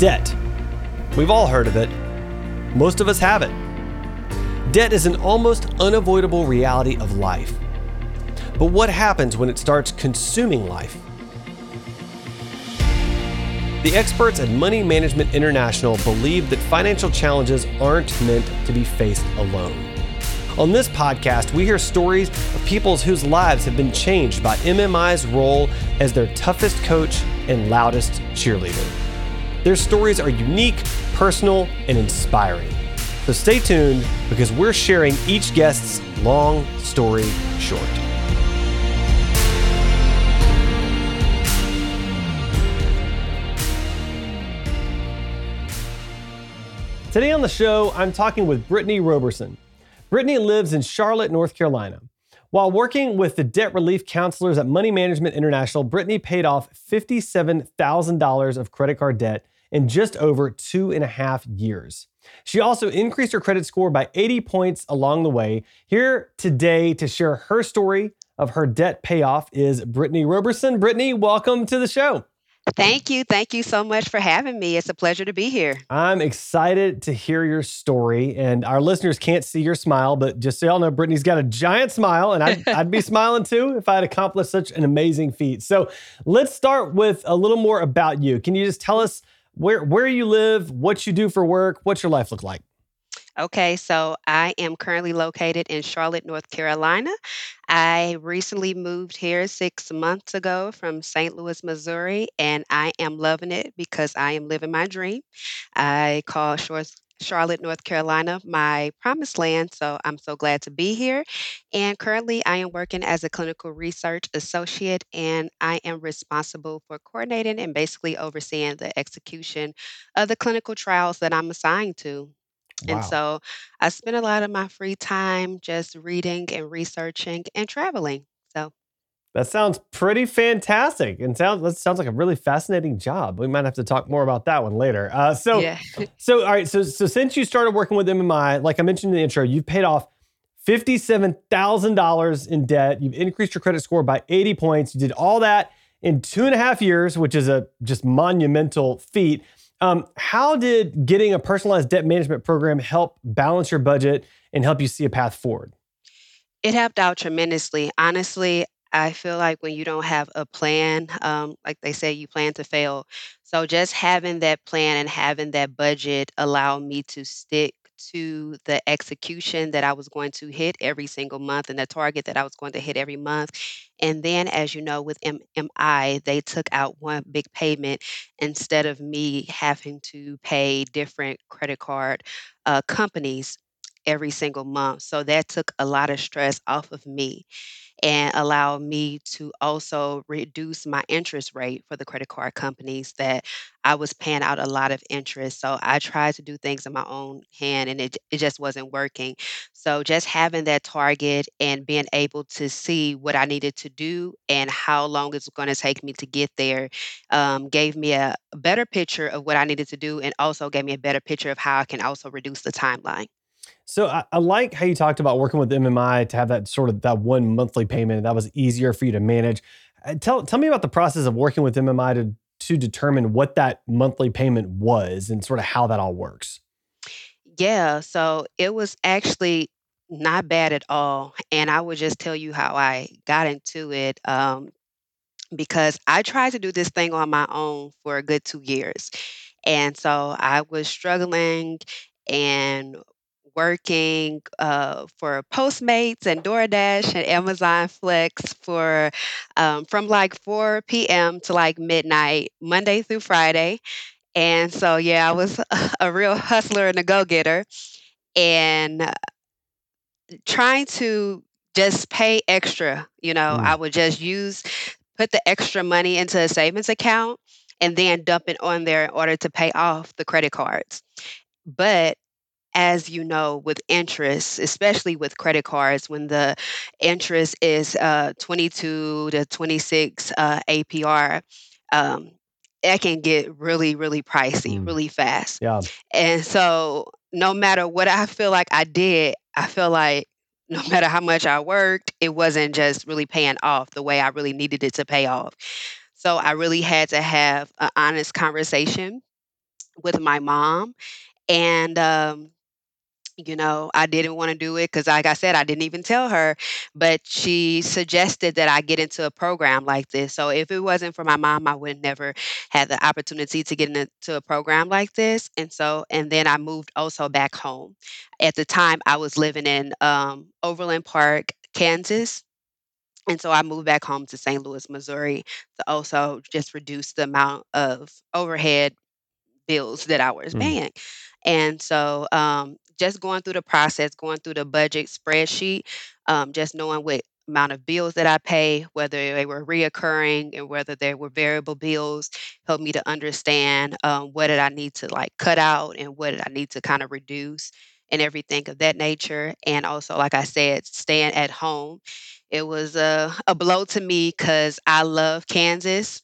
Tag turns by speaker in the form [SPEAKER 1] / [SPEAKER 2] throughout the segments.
[SPEAKER 1] Debt. We've all heard of it. Most of us have it. Debt is an almost unavoidable reality of life. But what happens when it starts consuming life? The experts at Money Management International believe that financial challenges aren't meant to be faced alone. On this podcast, we hear stories of people whose lives have been changed by MMI's role as their toughest coach and loudest cheerleader. Their stories are unique, personal, and inspiring. So stay tuned because we're sharing each guest's long story short. Today on the show, I'm talking with Brittney Roberson. Brittney lives in Charlotte, North Carolina. While working with the debt relief counselors at Money Management International, Brittney paid off $57,000 of credit card debt in just over two and a half years. She also increased her credit score by 80 points along the way. Here today to share her story of her debt payoff is Brittney Roberson. Brittney, welcome to the show.
[SPEAKER 2] Thank you. Thank you so much for having me. It's a pleasure to be here.
[SPEAKER 1] I'm excited to hear your story. And our listeners can't see your smile, but just so y'all know, Brittney's got a giant smile, and I'd, I'd be smiling too if I had accomplished such an amazing feat. So let's start with a little more about you. Can you just tell us where where you live, what you do for work, what's your life look like?
[SPEAKER 2] Okay, so I am currently located in Charlotte, North Carolina. I recently moved here six months ago from St. Louis, Missouri, and I am loving it because I am living my dream. I call Charlotte, North Carolina, my promised land. So I'm so glad to be here. And currently, I am working as a clinical research associate, and I am responsible for coordinating and basically overseeing the execution of the clinical trials that I'm assigned to. And
[SPEAKER 1] Wow.
[SPEAKER 2] so I spend a lot of my free time just reading and researching and traveling. So,
[SPEAKER 1] That sounds pretty fantastic, and sounds that sounds like a really fascinating job. We might have to talk more about that one later. Uh, so,
[SPEAKER 2] yeah.
[SPEAKER 1] so all right. So, so since you started working with MMI, like I mentioned in the intro, you've paid off fifty-seven thousand dollars in debt. You've increased your credit score by eighty points. You did all that in two and a half years, which is a just monumental feat. Um, how did getting a personalized debt management program help balance your budget and help you see a path forward?
[SPEAKER 2] It helped out tremendously. Honestly, I feel like when you don't have a plan, um, like they say, you plan to fail. So just having that plan and having that budget allowed me to stick to the execution that I was going to hit every single month and the target that I was going to hit every month. And then, as you know, with MMI, they took out one big payment instead of me having to pay different credit card uh, companies every single month. So that took a lot of stress off of me and allow me to also reduce my interest rate for the credit card companies that I was paying out a lot of interest. So I tried to do things in my own hand and it, it just wasn't working. So just having that target and being able to see what I needed to do and how long it's going to take me to get there um, gave me a better picture of what I needed to do and also gave me a better picture of how I can also reduce the timeline.
[SPEAKER 1] So I, I like how you talked about working with MMI to have that sort of that one monthly payment. That was easier for you to manage. Uh, Tell tell me about the process of working with MMI to to determine what that monthly payment was and sort of how that all works.
[SPEAKER 2] Yeah, so it was actually not bad at all. And I would just tell you how I got into it um, because I tried to do this thing on my own for a good two years. And so I was struggling and working uh, for Postmates and DoorDash and Amazon Flex for um, from like 4 p.m. to like midnight, Monday through Friday. And so, yeah, I was a real hustler and a go getter. And uh, trying to just pay extra, you know, I
[SPEAKER 1] Mm.
[SPEAKER 2] would just use, put the extra money into a savings account and then dump it on there in order to pay off the credit cards. But as you know, with interest, especially with credit cards, when the interest is uh, 22 to 26 uh, APR, um, it can get really, really pricey
[SPEAKER 1] Mm.
[SPEAKER 2] really fast.
[SPEAKER 1] Yeah.
[SPEAKER 2] And so, no matter what I feel like I did, I feel like no matter how much I worked, it wasn't just really paying off the way I really needed it to pay off. So, I really had to have an honest conversation with my mom, and, um, you know, I didn't wanna do it because, like I said, I didn't even tell her, but she suggested that I get into a program like this, so if it wasn't for my mom, I would never had the opportunity to get into a program like this, and so and then I moved also back home. At the time, I was living in, um, Overland Park, Kansas, and so I moved back home to St. Louis, Missouri to also just reduce the amount of overhead bills that I was
[SPEAKER 1] Mm.
[SPEAKER 2] paying, and so, um, just going through the process, going through the budget spreadsheet, um, just knowing what amount of bills that I pay, whether they were reoccurring and whether they were variable bills, helped me to understand, um, what did I need to, like, cut out and what did I need to kinda reduce and everything of that nature, and also, like I said, staying at home. It was a a blow to me because I love Kansas.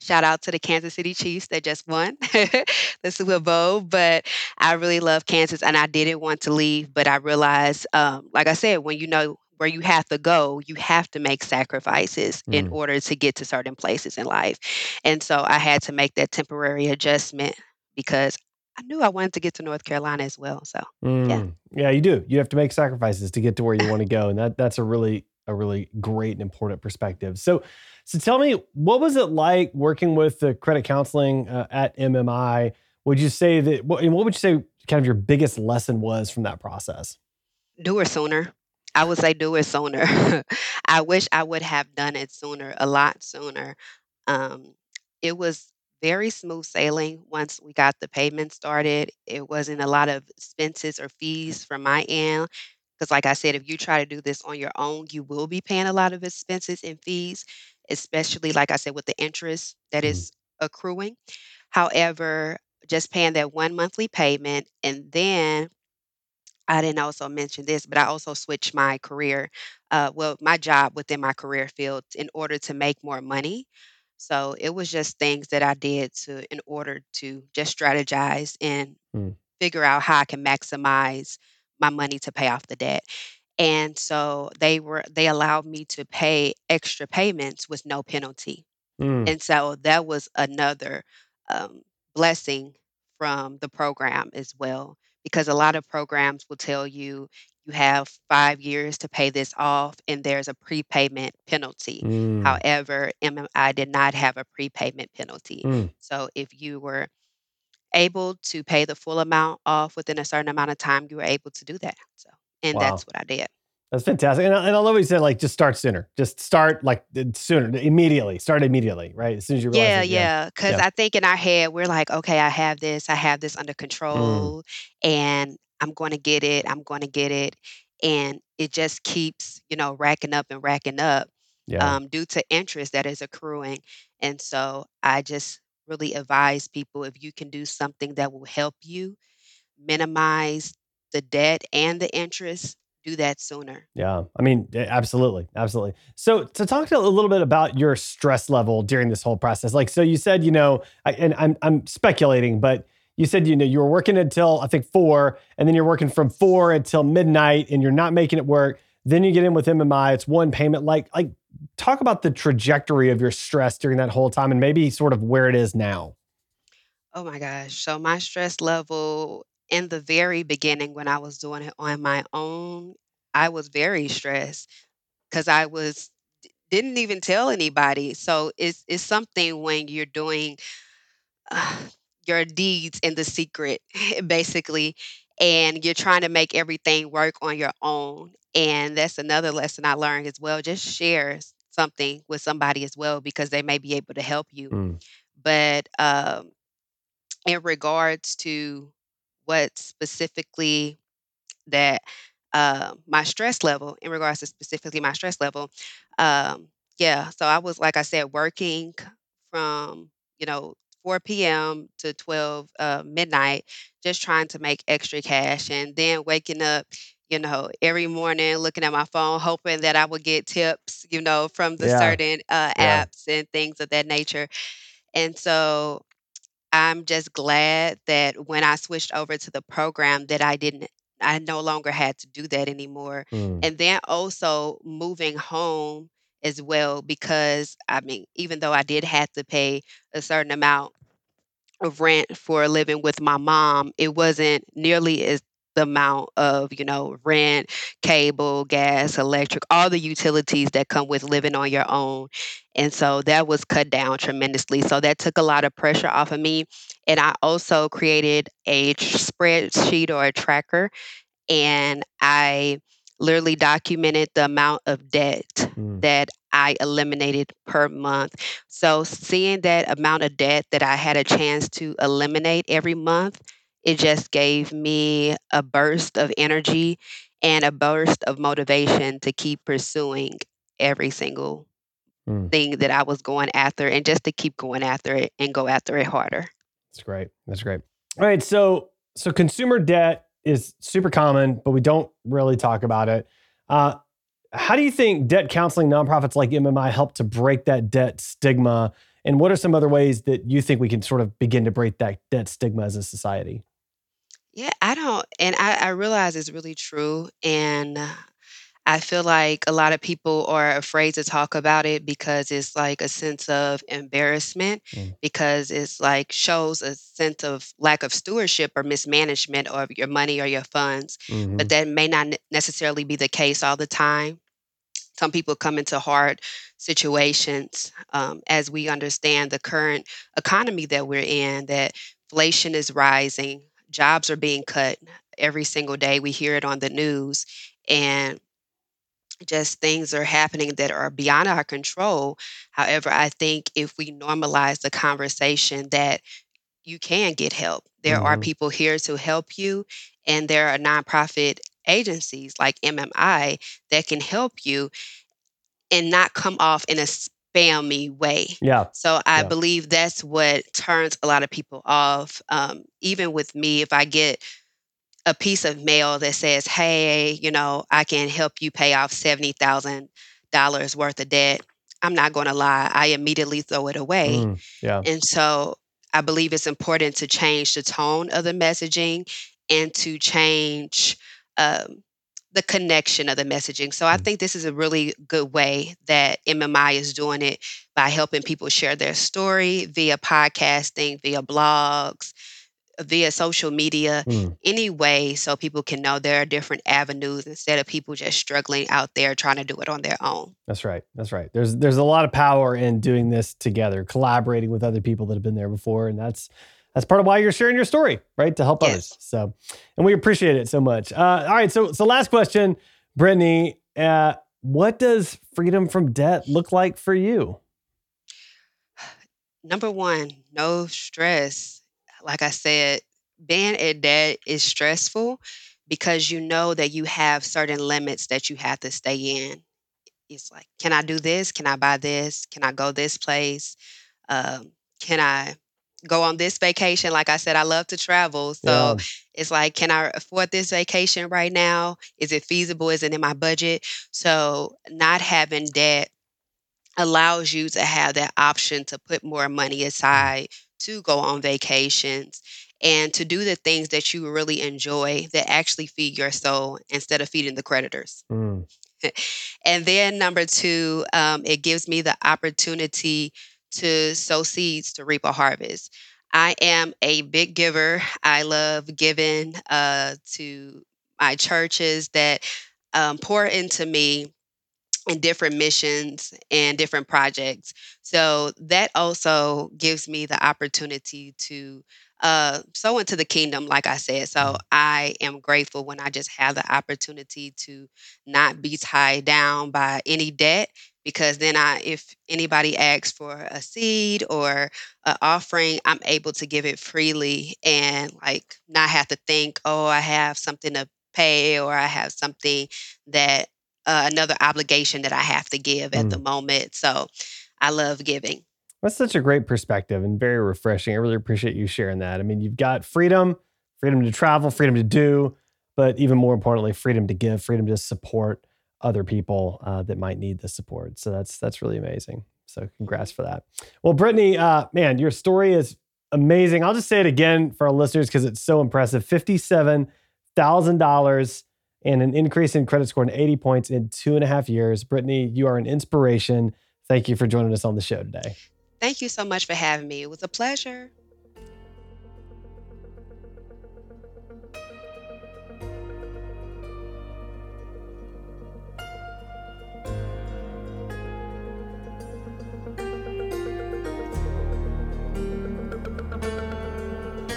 [SPEAKER 2] Shout out to the Kansas City Chiefs, that just won the Super Bowl, but I really love Kansas and I didn't want to leave, but I realized, um, like I said, when you know where you have to go, you have to make sacrifices in
[SPEAKER 1] Mm.
[SPEAKER 2] order to get to certain places in life, and so I had to make that temporary adjustment because I knew I wanted to get to North Carolina as well, so, yeah.
[SPEAKER 1] Mm. Yeah, you do. You have to make sacrifices to get to where you wanna go, and that that's a really a really great and important perspective. So so tell me, what was it like working with the credit counseling, uh, at MMI? Would you say that what and what would you say kind of your biggest lesson was from that process?
[SPEAKER 2] Do it sooner. I would say do it sooner. I wish I would have done it sooner, a lot sooner. Um, it was very smooth sailing once we got the payment started. It wasn't a lot of expenses or fees from my end, 'cause like I said, if you try to do this on your own, you will be paying a lot of expenses and fees, especially, like I said, with the interest that
[SPEAKER 1] Mhm.
[SPEAKER 2] accruing. However, just paying that 1 monthly payment, and then I didn't also mention this, but I also switched my career, uh, well, my job within my career field in order to make more money. So, it was just things that I did to in order to just strategize and
[SPEAKER 1] Mm.
[SPEAKER 2] figure out how I can maximize my money to pay off the debt, and so they were they allowed me to pay extra payments with no penalty,
[SPEAKER 1] Mm.
[SPEAKER 2] and so that was another, um, blessing from the program as well, because a lot of programs will tell you, "You have 5 years to pay this off, and there's a prepayment penalty."
[SPEAKER 1] Mm.
[SPEAKER 2] However, MMI did not have a prepayment penalty.
[SPEAKER 1] Mm.
[SPEAKER 2] So, if you were able to pay the full amount off within a certain amount of time, you were able to do that, so and that's what I did.
[SPEAKER 1] That's fantastic, and I and I love what you said, like, just start sooner. Just start, like, sooner, immediately. Start immediately, right? As soon as you realize
[SPEAKER 2] Yeah,
[SPEAKER 1] that yeah.
[SPEAKER 2] yeah, 'cause
[SPEAKER 1] Yeah.
[SPEAKER 2] I think in our head, we're like, "Okay, I have this, I have this under
[SPEAKER 1] Mm.
[SPEAKER 2] control, and I'm gonna get it, I'm gonna get it," and it just keeps, you know, racking up and racking up,
[SPEAKER 1] Yeah.
[SPEAKER 2] um, due to interest that is accruing, and so I just really advise people if you can do something that will help you minimize the debt and the interest, do that sooner.
[SPEAKER 1] Yeah. I mean, absolutely, absolutely. So, to talk a little bit about your stress level during this whole process, like, so you said, you know, I and I'm I'm speculating, but you said, you know, you were working until, I think, 4, and then you're working from 4 until midnight, and you're not making it work. Then you get in with MMI, it's 1 payment. Like like, talk about the trajectory of your stress during that whole time and maybe sort of where it is now.
[SPEAKER 2] Oh my gosh. So my stress level in the very beginning when I was doing it on my own, I was very stressed cuz I was didn't even tell anybody. So it's it's something when you're doing your deeds in the secret, basically, and you're trying to make everything work on your own, and that's another lesson I learned as well. Just share something with somebody as well because they may be able to help you.
[SPEAKER 1] Mm.
[SPEAKER 2] But, um, in regards to what specifically that, uh, my stress level in regards to specifically my stress level, um, yeah, so I was, like I said, working from, you know, 4 PM to 12, uh, midnight, just trying to make extra cash, and then waking up, you know, every morning, looking at my phone, hoping that I would get tips, you know, from the
[SPEAKER 1] Yeah.
[SPEAKER 2] certain, uh,
[SPEAKER 1] Yeah.
[SPEAKER 2] apps and things of that nature. And so, I'm just glad that when I switched over to the program that I didn't I no longer had to do that anymore.
[SPEAKER 1] Mm.
[SPEAKER 2] And then also moving home as well because, I mean, even though I did have to pay a certain amount of rent for living with my mom, it wasn't nearly as the amount of, you know, rent, cable, gas, electric, all the utilities that come with living on your own. And so that was cut down tremendously. So that took a lot of pressure off of me. And I also created a spreadsheet or a tracker and I literally documented the amount of debt mm. that I eliminated per month. So seeing that amount of debt that I had a chance to eliminate every month, it just gave me a burst of energy and a burst of motivation to keep pursuing every single mm. thing that I was going after and just to keep going after it and go after it harder.
[SPEAKER 1] That's great. That's great. All right, so so consumer debt is super common, but we don't really talk about it. Uh, how do you think debt counseling nonprofits like MMI help to break that debt stigma? And what are some other ways that you think we can sort of begin to break that debt stigma as a society?
[SPEAKER 2] Yeah, I don't, and I, I realize it's really true. And I feel like a lot of people are afraid to talk about it because it's like a sense of embarrassment, Mm. because it's like shows a sense of lack of stewardship or mismanagement of your money or your funds. But hmm that may not necessarily be the case all the time. Some people come into hard situations um, as we understand the current economy that we're in, that inflation is rising, jobs are being cut every single day. We hear it on the news. And just things are happening that are beyond our control. However, I think if we normalize the conversation that you can get help, there are hmm people here to help you, and there are nonprofit agencies like MMI that can help you and not come off in a spammy way.
[SPEAKER 1] Yeah.
[SPEAKER 2] So I
[SPEAKER 1] Yeah.
[SPEAKER 2] believe that's what turns a lot of people off. Um, even with me, if I get a piece of mail that says, "Hey, you know, I can help you pay off $70,000 worth of debt." I'm not gonna lie, I immediately throw it away.
[SPEAKER 1] Mm, yeah.
[SPEAKER 2] And so I believe it's important to change the tone of the messaging and to change um, the connection of the messaging. So I
[SPEAKER 1] Mm.
[SPEAKER 2] think this is a really good way that MMI is doing it by helping people share their story via podcasting, via blogs, via social media,
[SPEAKER 1] Mm.
[SPEAKER 2] any way so people can know there are different avenues instead of people just struggling out there trying to do it on their own.
[SPEAKER 1] That's right. That's right. There's there's a lot of power in doing this together, collaborating with other people that have been there before, and that's that's part of why you're sharing your story, right? To help
[SPEAKER 2] Yes.
[SPEAKER 1] others. So, and we appreciate it so much. Uh, all right. So so last question, Brittney. Uh, what does freedom from debt look like for you?
[SPEAKER 2] Number one, no stress. Like I said, being a debt is stressful because you know that you have certain limits that you have to stay in. It's like, can I do this? Can I buy this? Can I go this place? Um, can I go on this vacation? Like I said, I love to travel.
[SPEAKER 1] Yeah.
[SPEAKER 2] So it's like, can I afford this vacation right now? Is it feasible? Is it in my budget? So not having debt allows you to have that option to put more money aside to go on vacations and to do the things that you really enjoy that actually feed your soul instead of feeding the creditors.
[SPEAKER 1] Mm.
[SPEAKER 2] And then number two, um, it gives me the opportunity to sow seeds to reap a harvest. I am a big giver. I love giving uh, to my churches that um, pour into me in different missions and different projects. So that also gives me the opportunity to uh, sow into the kingdom, like I said. So
[SPEAKER 1] Mm.
[SPEAKER 2] I am grateful when I just have the opportunity to not be tied down by any debt. Because then I, if anybody asks for a seed or an offering, I'm able to give it freely and like not have to think, oh, I have something to pay or I have something that uh, another obligation that I have to give at the
[SPEAKER 1] Mm.
[SPEAKER 2] moment. So I love giving.
[SPEAKER 1] That's such a great perspective and very refreshing. I really appreciate you sharing that. I mean, you've got freedom, freedom to travel, freedom to do, but even more importantly, freedom to give, freedom to support other people uh, that might need the support. So that's that's really amazing. So congrats for that. Well, Brittney, uh, man, your story is amazing. I'll just say it again for our listeners because it's so impressive. Fifty-seven thousand dollars and an increase in credit score to 80 points in two and a half years. Brittney, you are an inspiration. Thank you for joining us on the show today.
[SPEAKER 2] Thank you so much for having me. It was a pleasure.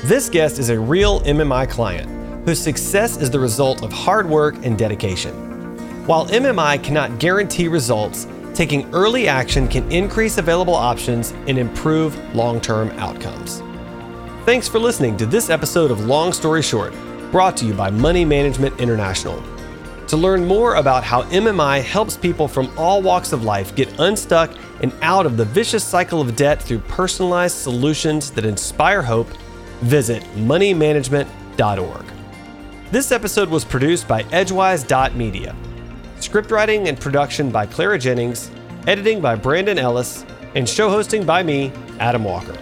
[SPEAKER 1] This guest is a real MMI client whose success is the result of hard work and dedication. While MMI cannot guarantee results, taking early action can increase available options and improve long term outcomes. Thanks for listening to this episode of Long Story Short, brought to you by Money Management International. To learn more about how MMI helps people from all walks of life get unstuck and out of the vicious cycle of debt through personalized solutions that inspire hope, visit moneymanagement.org. This episode was produced by Edgewise.media. Script writing and production by Clara Jennings, editing by Brandon Ellis, and show hosting by me, Adam Walker.